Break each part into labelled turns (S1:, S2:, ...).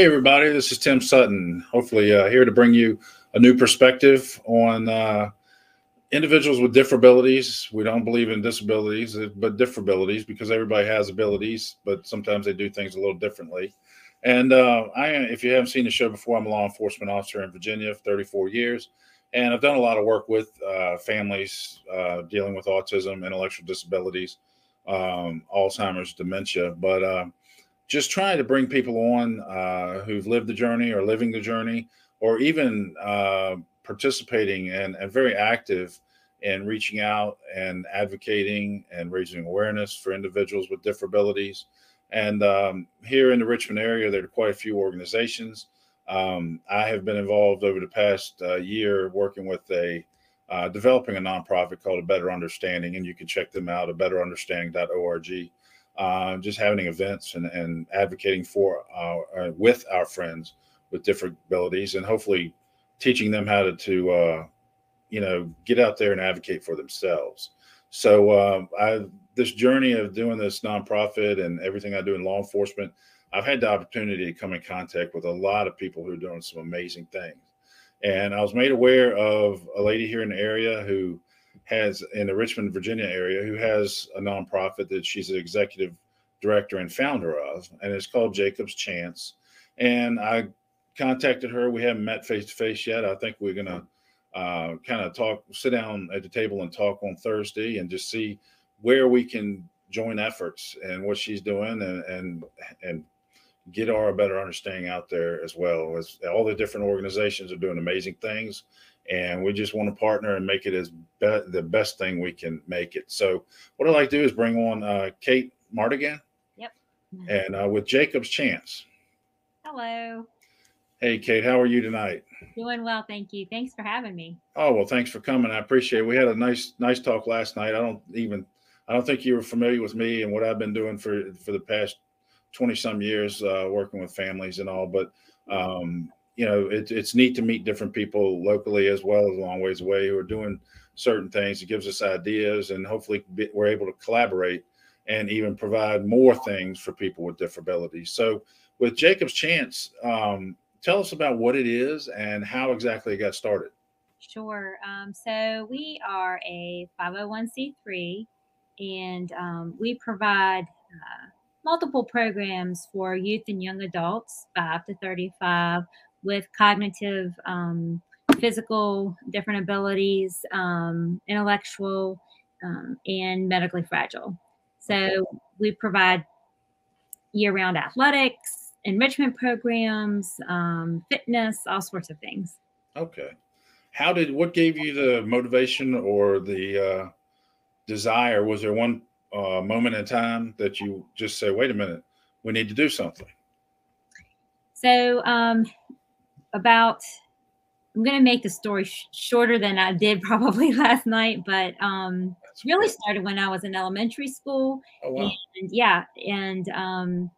S1: Hey, everybody, this is Tim Sutton. Hopefully, uh, here to bring you a new perspective on uh, individuals with differabilities. We don't believe in disabilities, uh, but differabilities because everybody has abilities, but sometimes they do things a little differently. And uh, I, if you haven't seen the show before, I'm a law enforcement officer in Virginia for 34 years. And I've done a lot of work with uh, families uh, dealing with autism, intellectual disabilities, um, Alzheimer's, dementia. But just trying to bring people on uh, who've lived the journey or living the journey or even uh, participating and, and very active in reaching out and advocating and raising awareness for individuals with disabilities. And um, here in the Richmond area, there are quite a few organizations. Um, I have been involved over the past uh, year working with a uh, developing a nonprofit called A Better Understanding, and you can check them out at betterunderstanding.org uh, just having events and, and advocating for our, uh, with our friends with different abilities and hopefully teaching them how to, to uh, you know, get out there and advocate for themselves. So uh, I this journey of doing this nonprofit and everything I do in law enforcement, I've had the opportunity to come in contact with a lot of people who are doing some amazing things. And I was made aware of a lady here in the area who has in the Richmond, Virginia area, who has a nonprofit that she's an executive director and founder of, and it's called Jacob's Chance. And I contacted her. We haven't met face to face yet. I think we're gonna uh, kind of talk, sit down at the table and talk on Thursday, and just see where we can join efforts and what she's doing, and and and get our better understanding out there as well. As all the different organizations are doing amazing things, and we just want to partner and make it as be- the best thing we can make it. So what I'd like to do is bring on uh, Kate Martigan.
S2: Yep.
S1: And uh, with Jacob's Chance.
S2: Hello.
S1: Hey, Kate, how are you tonight?
S2: Doing well, thank you. Thanks for having me.
S1: Oh well, thanks for coming. I appreciate it. We had a nice, nice talk last night. I don't even, I don't think you were familiar with me and what I've been doing for for the past twenty some years, uh, working with families and all. But um, you know, it, it's neat to meet different people locally as well as a long ways away who are doing certain things. It gives us ideas, and hopefully, we're able to collaborate and even provide more things for people with disabilities. So, with Jacob's Chance, um, tell us about what it is and how exactly it got started.
S2: Sure. Um, so, we are a 501c3 and um, we provide uh, multiple programs for youth and young adults, 5 to 35, with cognitive, um, physical, different abilities, um, intellectual, um, and medically fragile. So we provide year round athletics, enrichment programs, um, fitness, all sorts of things.
S1: Okay. How did what gave you the motivation or the uh, desire? Was there one uh, moment in time that you just say, wait a minute, we need to do something?
S2: So um, about I'm going to make the story sh- shorter than I did probably last night, but um, it really started when I was in elementary school.
S1: Oh, wow.
S2: And yeah, and um,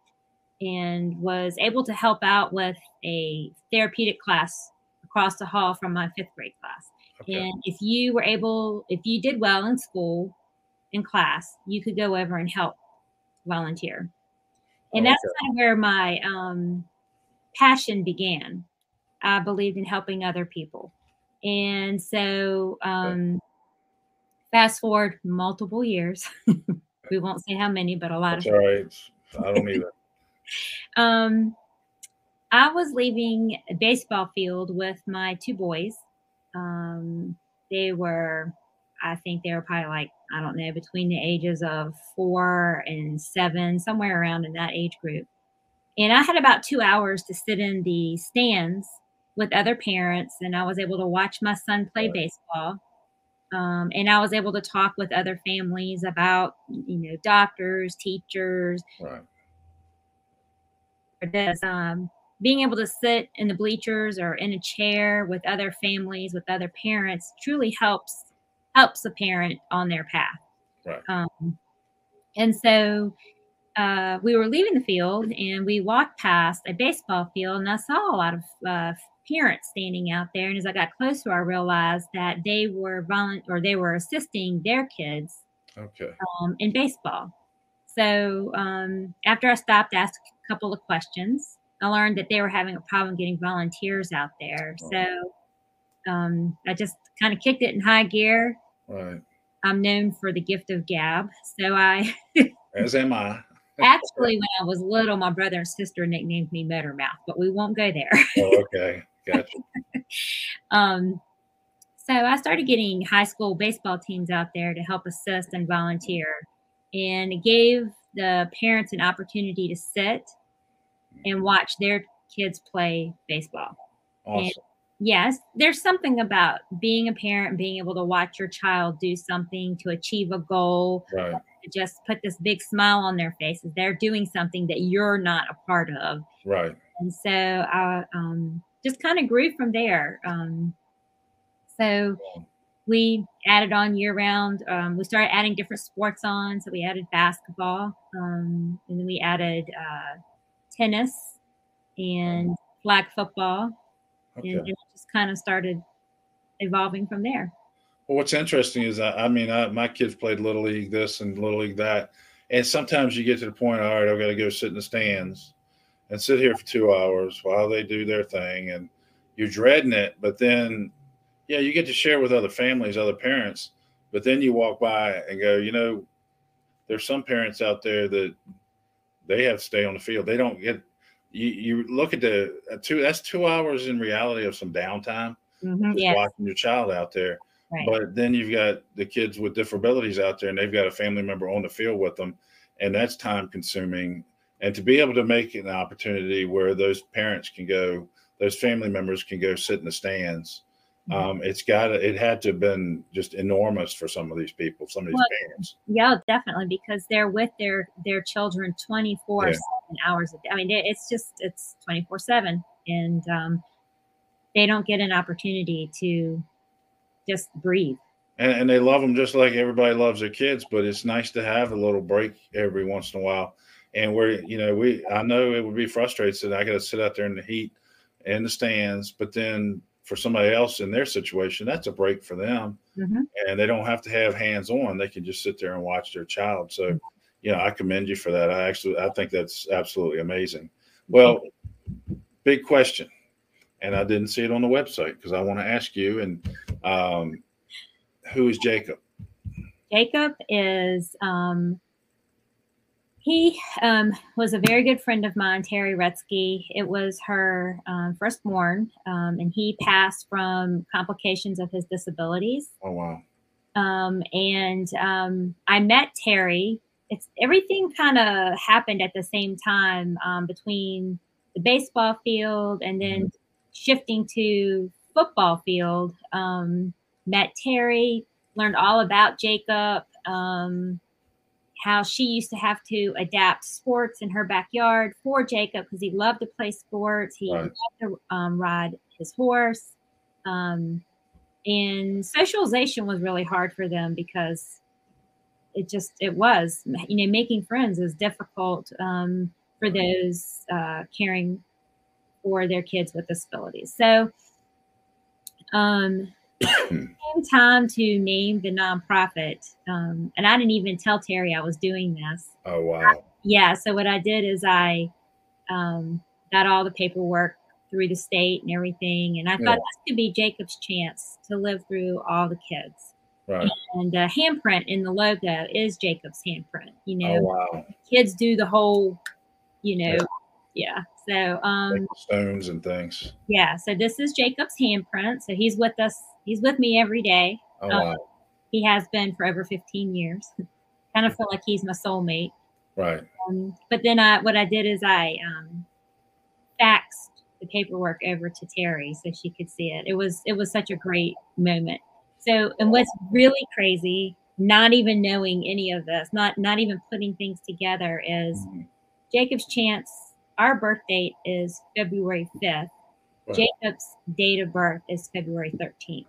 S2: and was able to help out with a therapeutic class across the hall from my fifth grade class. Okay. And if you were able, if you did well in school, in class, you could go over and help volunteer. And oh, that's okay. kind of where my um, passion began I believed in helping other people. And so, um, fast forward multiple years, we won't say how many, but a lot
S1: That's
S2: of.
S1: All right, I don't either.
S2: um, I was leaving a baseball field with my two boys. Um, they were, I think they were probably like, I don't know, between the ages of four and seven, somewhere around in that age group. And I had about two hours to sit in the stands with other parents, and I was able to watch my son play baseball. Um, and I was able to talk with other families about, you know, doctors, teachers.
S1: Right.
S2: This, um, being able to sit in the bleachers or in a chair with other families, with other parents, truly helps helps a parent on their path.
S1: Right.
S2: Um, and so uh, we were leaving the field and we walked past a baseball field, and I saw a lot of uh, parents standing out there. And as I got closer, I realized that they were volunteer or they were assisting their kids
S1: Okay.
S2: um, in baseball. So um, after I stopped, asked a couple of questions, I learned that they were having a problem getting volunteers out there. So um, I just kind of kicked it in high gear.
S1: Right.
S2: I'm known for the gift of gab. So I
S1: As am I.
S2: actually, when I was little, my brother and sister nicknamed me Motor Mouth, but we won't go there.
S1: Oh, okay. Gotcha.
S2: um, so I started getting high school baseball teams out there to help assist and volunteer, and it gave the parents an opportunity to sit and watch their kids play baseball.
S1: Awesome.
S2: And yes, there's something about being a parent being able to watch your child do something to achieve a goal,
S1: Right.
S2: just put this big smile on their faces. They're doing something that you're not a part of.
S1: Right.
S2: And so I um, just kind of grew from there. Um, so we added on year round. Um, we started adding different sports on. So we added basketball, um, and then we added uh, tennis and flag football,
S1: Okay.
S2: and it just kind of started evolving from there.
S1: Well, what's interesting is, I, I mean, I, my kids played little league this and little league that, and sometimes you get to the point, all right, I've got to go sit in the stands and sit here for two hours while they do their thing, and you're dreading it. But then, yeah, you get to share with other families, other parents. But then you walk by and go, you know, there's some parents out there that they have to stay on the field. They don't get. You, you look at the uh, two. That's two hours in reality of some downtime.
S2: Mhm,
S1: Just
S2: Yeah,
S1: watching your child out there.
S2: right.
S1: But then you've got the kids with disabilities out there, and they've got a family member on the field with them, and that's time consuming. And to be able to make an opportunity where those parents can go, those family members can go sit in the stands,
S2: Mhm.
S1: um, it's got to, it had to have been just enormous for some of these people, some of these
S2: Well,
S1: parents.
S2: Yeah, definitely because they're with their their children 24
S1: Yeah.
S2: 7 hours a day. I mean, it- it's just it's 24 7 and um, they don't get an opportunity to just breathe.
S1: And, and they love them just like everybody loves their kids, but it's nice to have a little break every once in a while. And we're, you know, we, I know it would be frustrating that I got to sit out there in the heat in the stands, but then for somebody else in their situation, that's a break for them.
S2: Mhm.
S1: And they don't have to have hands on. They can just sit there and watch their child. So, you know, I commend you for that. I actually, I think that's absolutely amazing. Well, big question. And I didn't see it on the website because I want to ask you. And um, who is Jacob?
S2: Jacob is um, he um, was a very good friend of mine, Terry Rutsky. It was her um, firstborn, um, and he passed from complications of his disabilities.
S1: Oh, wow.
S2: um, and um, I met Terry. It's everything kind of happened at the same time um, between the baseball field and then shifting to football field. Um, met Terry, learned all about Jacob, um, how she used to have to adapt sports in her backyard for Jacob because he loved to play sports. He
S1: Right.
S2: loved to um, ride his horse. Um, and socialization was really hard for them because it just it was you know making friends is difficult um, for those uh, caring for their kids with disabilities so um came time to name the nonprofit um, and i didn't even tell terry i was doing this
S1: Oh, wow.
S2: yeah so what i did is i um, got all the paperwork through the state and everything and i
S1: Yeah.
S2: thought this could be jacob's chance to live through all the kids
S1: Right.
S2: and the handprint in the logo is jacob's handprint you know
S1: Oh, wow.
S2: kids do the whole you know yeah, so um
S1: stones and things.
S2: yeah so this is jacob's handprint so he's with us he's with me every day
S1: Oh,
S2: Um,
S1: wow.
S2: he has been for over 15 years kind of feel like he's my soulmate
S1: Right.
S2: Um, but then I, what I did is I um, faxed the paperwork over to Terry so she could see it. It was it was such a great moment So, and what's really crazy, not even knowing any of this, not not even putting things together, is
S1: Mhm.
S2: Jacob's chance. Our birth date is February fifth.
S1: Right.
S2: Jacob's date of birth is February thirteenth.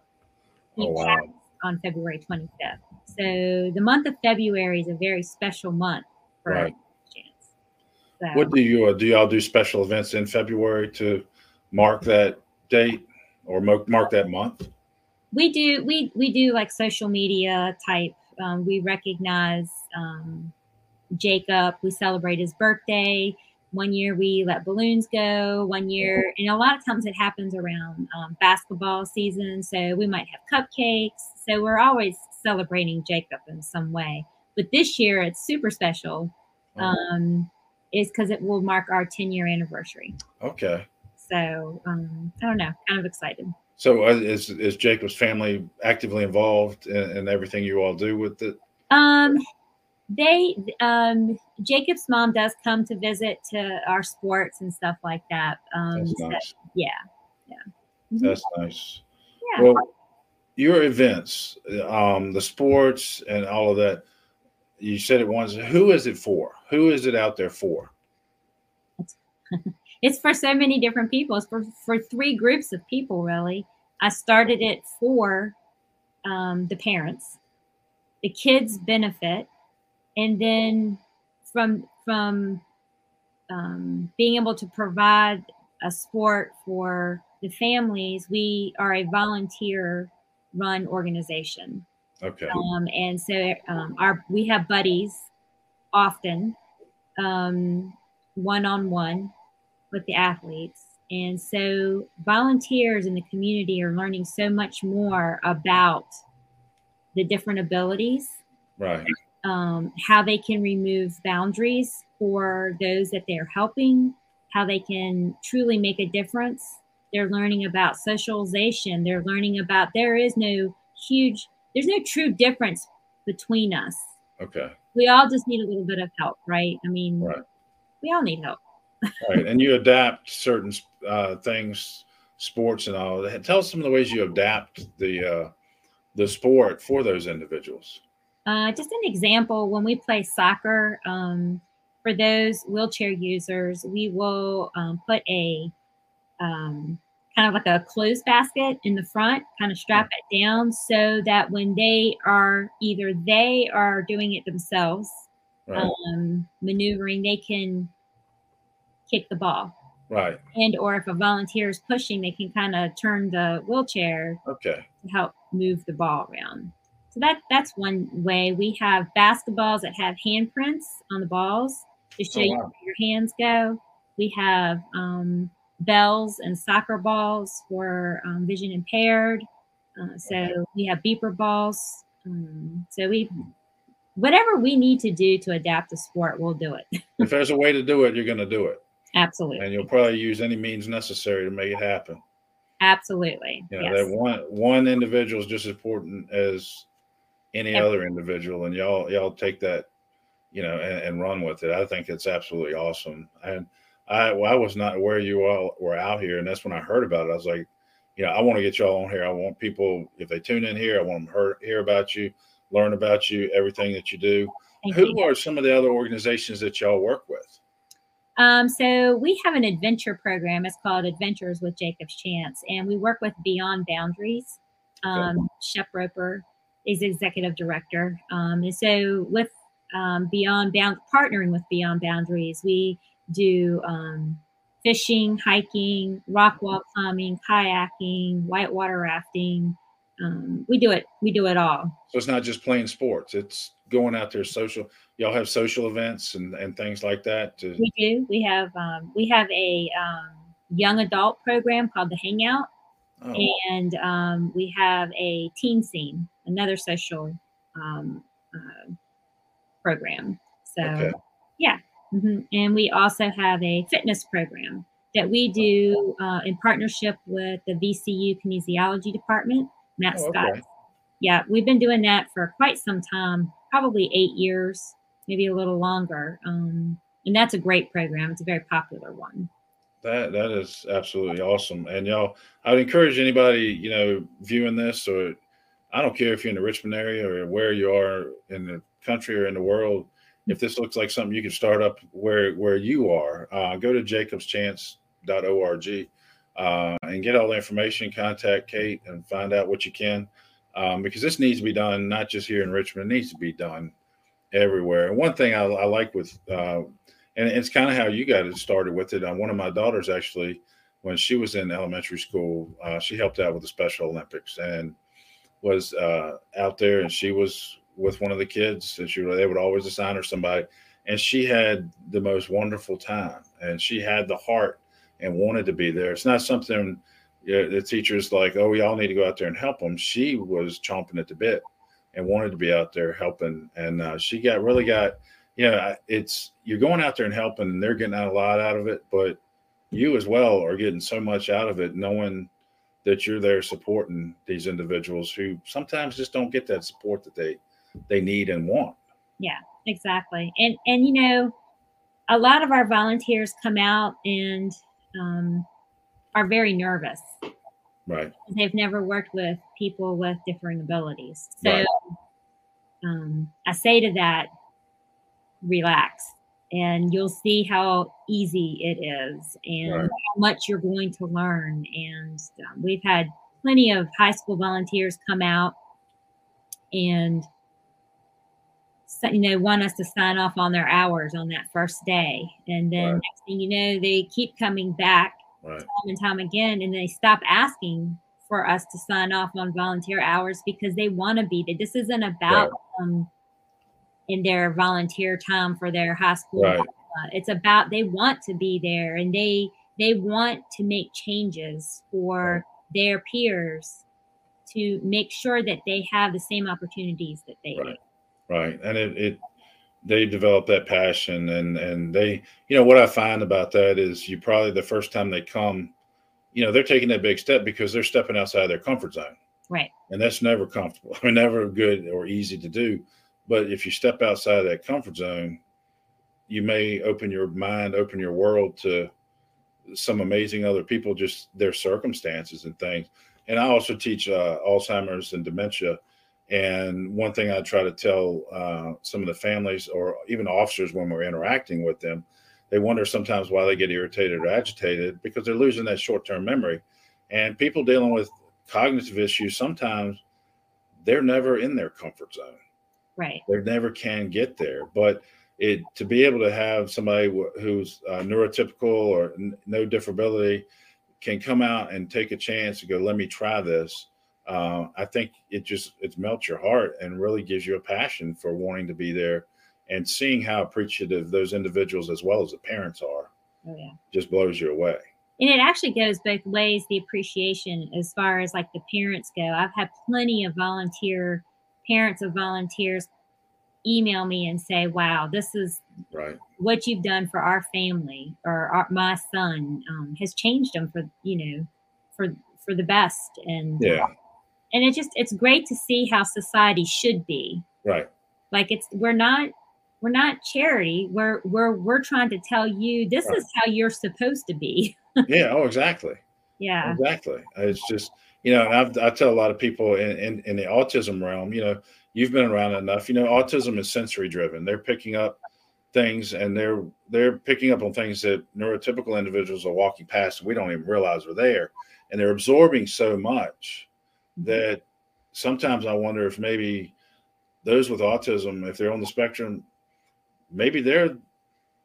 S2: He
S1: Oh, wow.
S2: on February twenty fifth. So the month of February is a very special month for
S1: Right.
S2: Chance. So,
S1: What do you uh, do? Y'all do special events in February to mark that date or mark that month?
S2: we do we we do like social media type um, we recognize um, jacob we celebrate his birthday one year we let balloons go one year and a lot of times it happens around um, basketball season so we might have cupcakes so we're always celebrating jacob in some way. But this year it's super special
S1: Oh,
S2: um, is because it will mark our 10 year anniversary.
S1: Okay.
S2: so um, i don't know kind of excited.
S1: So uh, is is Jacob's family actively involved in, in everything you all do with it?
S2: Um, they um Jacob's mom does come to visit to our sports and stuff like that. Um,
S1: That's
S2: so-
S1: nice.
S2: yeah, yeah, Mhm.
S1: That's nice.
S2: yeah.
S1: Well, your events, um, the sports and all of that, you said it once. Who is it for? Who is it out there for?
S2: it's for so many different people. It's for for three groups of people really. I started it for um, the parents, the kids benefit, and then from from um, being able to provide a sport for the families, we are a volunteer run organization.
S1: Okay.
S2: Um, and so um, our we have buddies often one on one with the athletes. And so volunteers in the community are learning so much more about the different abilities,
S1: Right.
S2: Um, how they can remove boundaries for those that they're helping, how they can truly make a difference. They're learning about socialization. They're learning about there is no huge, there's no true difference between us.
S1: Okay.
S2: We all just need a little bit of help, right? I mean,
S1: Right.
S2: we all need help.
S1: Right. And you adapt certain uh, things, sports and all. that. Tell us some of the ways you adapt the uh, the sport for those individuals.
S2: Uh, just an example when we play soccer, um, for those wheelchair users, we will um, put a um, kind of like a clothes basket in the front, kind of strap it down so that when they are either they are doing it themselves,
S1: Right.
S2: um, maneuvering, they can kick the ball.
S1: right.
S2: And or if a volunteer is pushing, they can kind of turn the wheelchair
S1: Okay.
S2: to help move the ball around. So that that's one way. We have basketballs that have handprints on the balls to show
S1: Oh,
S2: you where your hands go. We have um, bells and soccer balls for um, vision impaired. Uh, so
S1: Okay.
S2: we have beeper balls. Um, so we whatever we need to do to adapt the sport, we'll do it.
S1: If there's a way to do it, you're going to do it,
S2: Absolutely,
S1: and you'll probably use any means necessary to make it happen.
S2: absolutely.
S1: You know,
S2: yes.
S1: that one one individual is just as important as any other individual, and y'all y'all take that, you know, and, and run with it. I think it's absolutely awesome. And I well, I was not aware you all were out here, and that's when I heard about it. I was like, you know, I want to get y'all on here. I want people if they tune in here, I want them to hear, about you, learn about you, everything that you do.
S2: Thank
S1: Who
S2: you.
S1: are some of the other organizations that y'all work with?
S2: Um, so we have an adventure program. It's called Adventures with Jacob's Chance, and we work with Beyond Boundaries. Um, Shep Roper is executive director, um, and so with um, Beyond Bound, partnering with Beyond Boundaries, we do um, fishing, hiking, rock wall climbing, kayaking, whitewater rafting. Um, we do it. We do it all.
S1: So it's not just playing sports; it's going out there social. Y'all have social events and, and things like that. To,
S2: We do. We have um, we have a um, young adult program called the Hangout.
S1: Oh,
S2: and um, we have a teen scene, another social um, uh, program. So,
S1: Okay.
S2: yeah, hmm and we also have a fitness program that we do uh, in partnership with the VCU Kinesiology Department, Matt
S1: Oh,
S2: Scott.
S1: okay.
S2: Yeah, we've been doing that for quite some time, probably eight years, maybe a little longer. Um, and that's a great program. It's a very popular one.
S1: That that is absolutely awesome. And y'all, I would encourage anybody, you know, viewing this or I don't care if you're in the Richmond area or where you are in the country or in the world. If this looks like something you can start up where where you are, uh, go to jacobschance.org uh, and get all the information. Contact Kate and find out what you can, um, because this needs to be done not just here in Richmond. It needs to be done everywhere. And one thing I, I like with, uh, and it's kind of how you got it started with it. Uh, one of my daughters actually, when she was in elementary school, uh, she helped out with the Special Olympics and was uh, out there, and she was with one of the kids, and she they would always assign her somebody, and she had the most wonderful time, and she had the heart and wanted to be there. It's not something you know, the teacher's like, oh, we all need to go out there and help them. She was chomping at the bit and wanted to be out there helping, and uh, she got really got, you know, it's you're going out there and helping, and they're getting a lot out of it, but you as well are getting so much out of it, knowing that you're there supporting these individuals who sometimes just don't get that support that they they need and want.
S2: Yeah, exactly. And and you know, a lot of our volunteers come out and um, are very nervous.
S1: Right.
S2: They've never worked with people with differing abilities. So right. um, I say to that, relax, and you'll see how easy it is and right. how much you're going to learn. And um, we've had plenty of high school volunteers come out and you know want us to sign off on their hours on that first day and then right. next thing you know they keep coming back right. time and time again and they stop asking for us to sign off on volunteer hours because they want to be there this isn't about um, in their volunteer time for their high school. Uh, it's about they want to be there and they they want to make changes for their peers to make sure that they have the same opportunities that they
S1: right. right. And it, it they develop that passion and and they you know what i find about that is you probably the first time they come you know they're taking that big step because they're stepping outside their comfort zone.
S2: Right.
S1: And that's never comfortable i mean never good or easy to do but if you step outside that comfort zone you may open your mind open your world to some amazing other people just their circumstances and things and i also teach uh, alzheimer's and dementia and one thing I try to tell uh, some of the families or even officers when we're interacting with them, they wonder sometimes why they get irritated or agitated because they're losing that short term memory. And people dealing with cognitive issues, sometimes they're never in their comfort zone.
S2: Right.
S1: They never can get there. But it to be able to have somebody who's uh, neurotypical or n- no differability can come out and take a chance to go, let me try this uh, I think it just it melts your heart and really gives you a passion for wanting to be there and seeing how appreciative those individuals as well as the parents are.
S2: Oh, yeah.
S1: Just blows you away.
S2: And it actually goes both ways, the appreciation as far as like the parents go. I've had plenty of volunteer parents of volunteers email me and say, wow, this is
S1: right.
S2: what you've done for our family or our, my son um, has changed them for, you know, for, for the best. And
S1: yeah.
S2: and it just it's great to see how society should be.
S1: Right.
S2: Like it's we're not we're not charity. We're we're we're trying to tell you this right. is how you're supposed to be.
S1: Yeah oh exactly.
S2: Yeah.
S1: Exactly. It's just you know I've, i tell a lot of people in, in in the autism realm you know you've been around enough you know autism is sensory driven. They're picking up things and they're they're picking up on things that neurotypical individuals are walking past and we don't even realize are there. And they're absorbing so much mm-hmm. that sometimes I wonder if maybe those with autism, if they're on the spectrum, maybe they're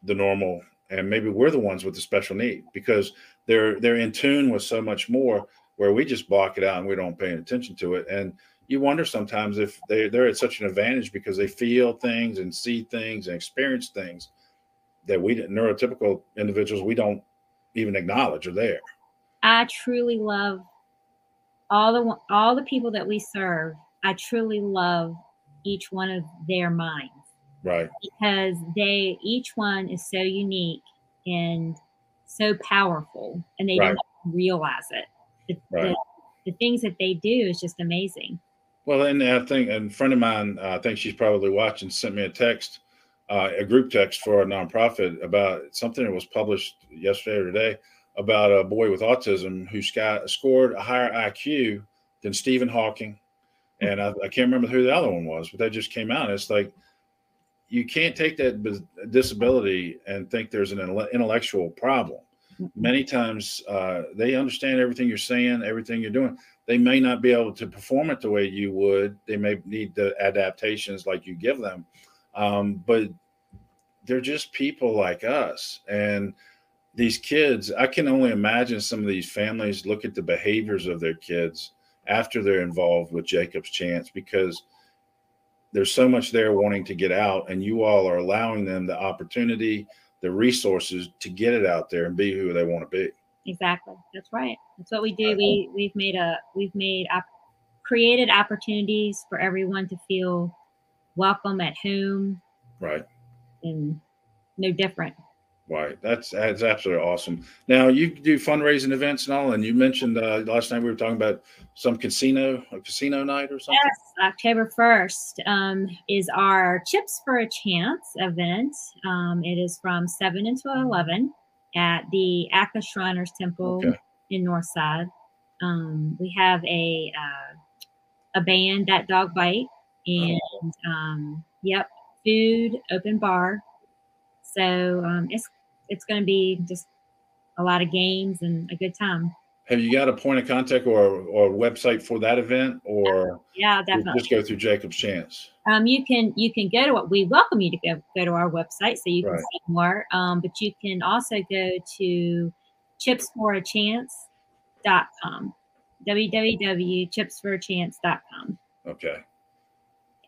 S1: the normal and maybe we're the ones with the special need because they're they're in tune with so much more where we just block it out and we don't pay attention to it and you wonder sometimes if they, they're at such an advantage because they feel things and see things and experience things that we neurotypical individuals we don't even acknowledge are there
S2: i truly love all the all the people that we serve, I truly love each one of their minds.
S1: Right.
S2: Because they each one is so unique and so powerful and they right. don't realize it. The, right. the, the, things that they do is just amazing.
S1: Well, and I think a friend of mine, uh, I think she's probably watching, sent me a text, uh, a group text for a nonprofit about something that was published yesterday or today about a boy with autism who scored a higher IQ than Stephen Hawking, and I, I, can't remember who the other one was, but that just came out. It's like you can't take that disability and think there's an intellectual problem. Many times uh, they understand everything you're saying, everything you're doing. They may not be able to perform it the way you would. They may need the adaptations like you give them, um, but they're just people like us. And these kids, I can only imagine some of these families look at the behaviors of their kids after they're involved with Jacob's Chance because there's so much there wanting to get out, and you all are allowing them the opportunity, the resources to get it out there and be who they want to be.
S2: Exactly. That's right. That's what we do. We we've made a we've made up created opportunities for everyone to feel welcome at home.
S1: Right.
S2: And no different.
S1: Right. That's that's absolutely awesome. Now you do fundraising events and all, and you mentioned uh, last night we were talking about some casino, a casino night or something.
S2: Yes, October first um, is our Chips for a Chance event. Um, it is from seven until eleven at the ACCA Shriners Temple okay. in Northside. Um, we have a uh, a band that dog bite, and oh. um, yep, food, open bar. So um, it's it's going to be just a lot of games and a good time.
S1: Have you got a point of contact or or website for that event, or
S2: yeah, definitely
S1: just go through Jacob's Chance?
S2: Um, you can you can go to what we welcome you to go go to our website so you can right. see more. Um, but you can also go to chipsforachance.com www.chipsforachance.com.
S1: Okay.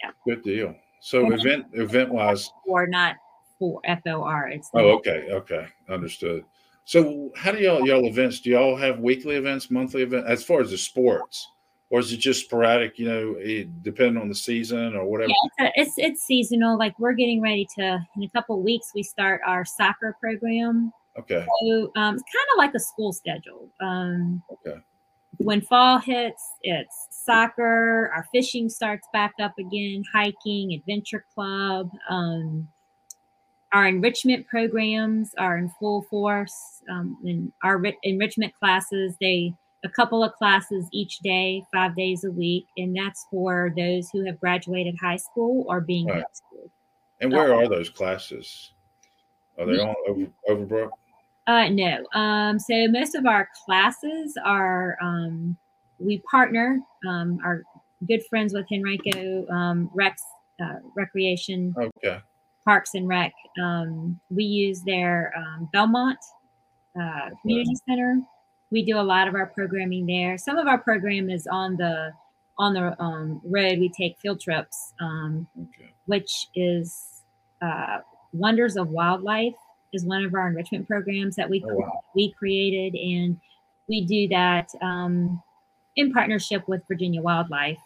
S1: Yeah. Good deal. So event event wise,
S2: or not for F O R. It's
S1: oh okay okay understood. So how do y'all y'all events? Do y'all have weekly events, monthly events? As far as the sports, or is it just sporadic? You know, it, depending on the season or whatever.
S2: Yeah, it's, a, it's, it's seasonal. Like we're getting ready to in a couple weeks we start our soccer program.
S1: Okay.
S2: So um, it's kind of like a school schedule. Um,
S1: okay.
S2: When fall hits, it's soccer. Our fishing starts back up again. Hiking, adventure club. Um, our enrichment programs are in full force. Um, in our ri- enrichment classes, they a couple of classes each day, five days a week, and that's for those who have graduated high school or being right. school.
S1: And where are those classes? Are they all over, Overbrook?
S2: Uh, no. Um, so most of our classes are um, we partner. Um, our good friends with Henrico um, Rex uh, Recreation.
S1: Okay.
S2: Parks and Rec. Um, we use their um, Belmont uh, Community Center. We do a lot of our programming there. Some of our program is on the on the um, road. We take field trips, um, okay. which is uh, Wonders of Wildlife is one of our enrichment programs that we oh, wow. we created, and we do that um, in partnership with Virginia Wildlife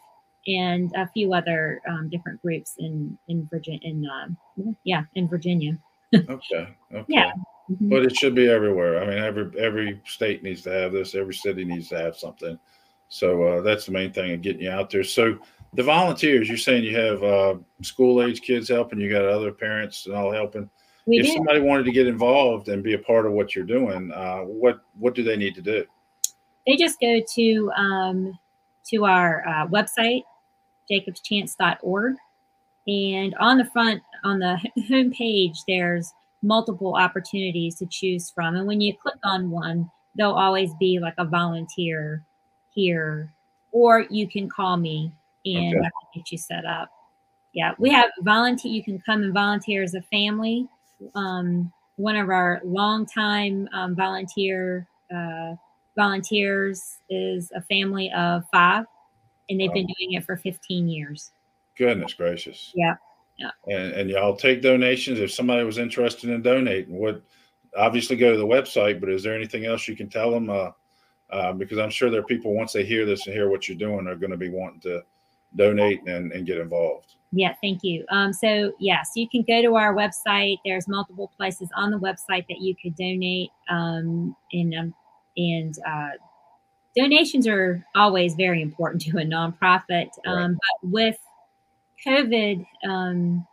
S2: and a few other um, different groups in in Virginia. In uh, yeah, in Virginia.
S1: okay. Okay. Yeah. Mm-hmm. But it should be everywhere. I mean, every every state needs to have this. Every city needs to have something. So uh, that's the main thing of getting you out there. So the volunteers, you're saying you have uh, school age kids helping. You got other parents and all helping. We if do. somebody wanted to get involved and be a part of what you're doing, uh, what what do they need to do?
S2: They just go to um, to our uh, website jacobschance.org. And on the front, on the home page, there's multiple opportunities to choose from. And when you click on one, there'll always be like a volunteer here, or you can call me and okay. I can get you set up. Yeah, we have volunteer. You can come and volunteer as a family. Um, one of our longtime um, volunteer uh, volunteers is a family of five and they've been doing it for 15 years.
S1: Goodness gracious.
S2: Yeah. Yeah.
S1: And, and y'all take donations if somebody was interested in donating. Would obviously go to the website, but is there anything else you can tell them? Uh, uh, because I'm sure there are people once they hear this and hear what you're doing, are going to be wanting to donate and, and get involved.
S2: Yeah, thank you. Um, so yes, you can go to our website. There's multiple places on the website that you could donate. Um, and um, and uh, donations are always very important to a nonprofit. Um, But with COVID, um,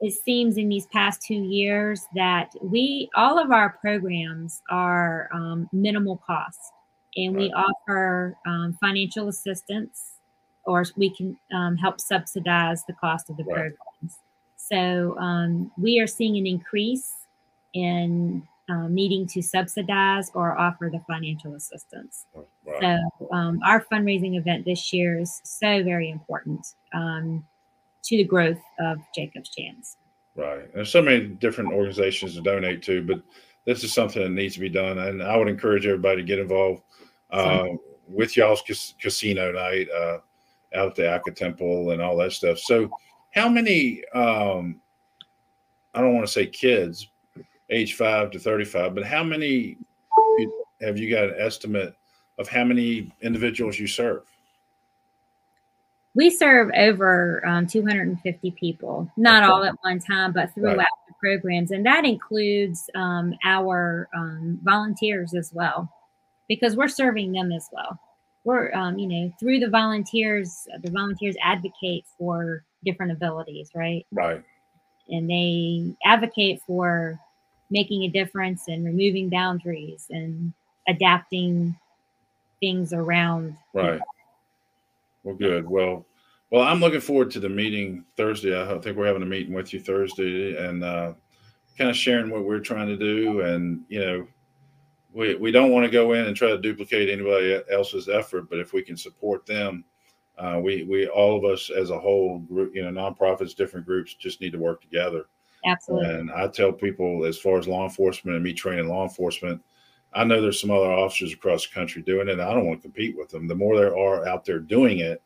S2: it seems in these past two years that we all of our programs are um, minimal cost, and we offer um, financial assistance or we can um, help subsidize the cost of the right. programs. So um, we are seeing an increase in um, needing to subsidize or offer the financial assistance. Right. So um, our fundraising event this year is so very important um, to the growth of Jacob's Chance.
S1: Right. There's so many different organizations to donate to, but this is something that needs to be done. And I would encourage everybody to get involved uh, with y'all's cas- casino night uh, out at the ACCA Temple and all that stuff. So, how many, um, I don't want to say kids, age five to 35, but how many have you got an estimate of how many individuals you serve?
S2: We serve over um, 250 people, not all at one time, but throughout right. the programs. And that includes um, our um, volunteers as well, because we're serving them as well. We're, um, you know, through the volunteers, the volunteers advocate for different abilities, right?
S1: Right.
S2: And they advocate for making a difference and removing boundaries and adapting things around.
S1: Right. Well, good. Well, well, I'm looking forward to the meeting Thursday. I think we're having a meeting with you Thursday and uh, kind of sharing what we're trying to do. And, you know, we, we don't want to go in and try to duplicate anybody else's effort, but if we can support them, uh, we, we, all of us as a whole group, you know, nonprofits, different groups just need to work together
S2: Absolutely.
S1: And I tell people, as far as law enforcement and me training law enforcement, I know there's some other officers across the country doing it. I don't want to compete with them. The more there are out there doing it,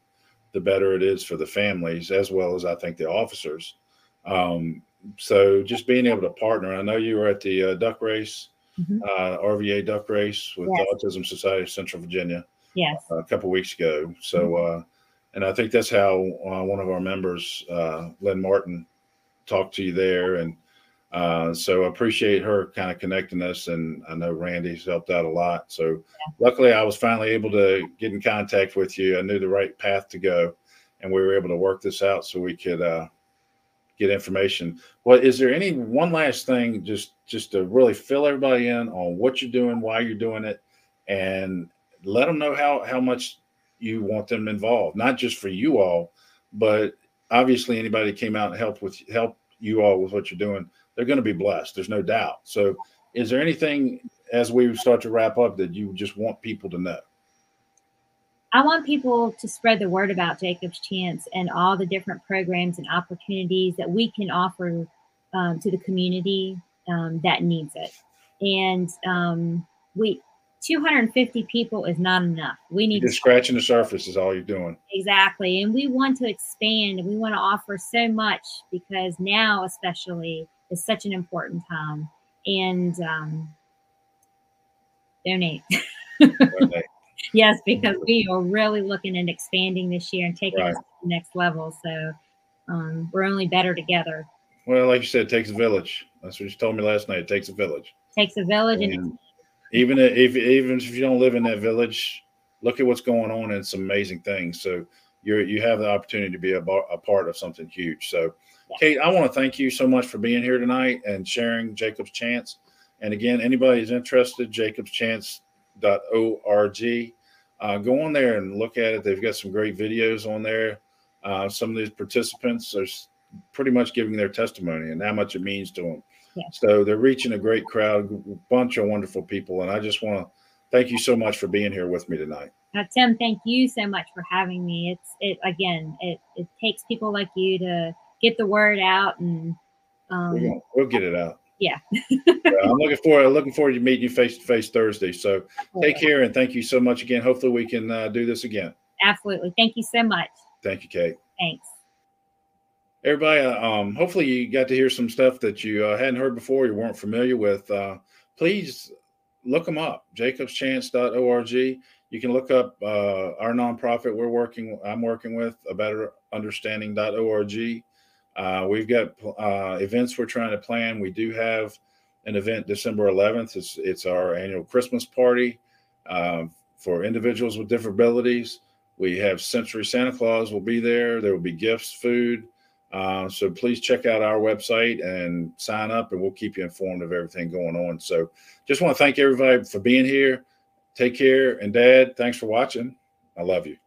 S1: the better it is for the families as well as I think the officers. Um, so just being able to partner. I know you were at the uh, duck race, mm-hmm. uh, RVA duck race with yes. the Autism Society of Central Virginia.
S2: Yes.
S1: Uh, a couple weeks ago. So, mm-hmm. Uh, and I think that's how uh, one of our members, uh, Lynn Martin, talk to you there. And uh, so I appreciate her kind of connecting us. And I know Randy's helped out a lot. So luckily, I was finally able to get in contact with you. I knew the right path to go, and we were able to work this out so we could uh, get information. Well, is there any one last thing just just to really fill everybody in on what you're doing, why you're doing it, and let them know how how much you want them involved, not just for you all, but obviously anybody came out and helped with help you all with what you're doing, they're going to be blessed. There's no doubt. So, is there anything as we start to wrap up that you just want people to know?
S2: I want people to spread the word about Jacob's Chance and all the different programs and opportunities that we can offer um, to the community um, that needs it. And um, we 250 people is not enough. We need
S1: you're just scratching the surface is all you're doing.
S2: Exactly. And we want to expand. and We want to offer so much because now especially is such an important time. And um, donate. donate. yes, because we are really looking at expanding this year and taking right. us to the next level. So um, we're only better together.
S1: Well, like you said, it takes a village. That's what you told me last night. It takes a village.
S2: It takes a village and, and
S1: even if even if you don't live in that village, look at what's going on and some amazing things. So you're you have the opportunity to be a, a part of something huge. So, Kate, I want to thank you so much for being here tonight and sharing Jacob's Chance. And again, anybody who's interested, jacobschance.org. Uh, go on there and look at it. They've got some great videos on there. Uh, some of these participants are pretty much giving their testimony and how much it means to them. So they're reaching a great crowd, bunch of wonderful people, and I just want to thank you so much for being here with me tonight.
S2: Now, Tim, thank you so much for having me. It's it again. It it takes people like you to get the word out, and um,
S1: we'll, we'll get it out.
S2: Yeah.
S1: I'm looking forward. Looking forward to meeting you face to face Thursday. So take care and thank you so much again. Hopefully we can uh, do this again.
S2: Absolutely. Thank you so much.
S1: Thank you, Kate.
S2: Thanks
S1: everybody uh, um, hopefully you got to hear some stuff that you uh, hadn't heard before you weren't familiar with uh, please look them up jacobschance.org you can look up uh, our nonprofit we're working i'm working with a better understanding.org uh, we've got uh, events we're trying to plan. We do have an event december 11th it's, it's our annual christmas party um, for individuals with disabilities. we have Sensory santa claus will be there. There will be gifts food uh, so please check out our website and sign up, and we'll keep you informed of everything going on. So just want to thank everybody for being here. Take care. And Dad, thanks for watching. I love you.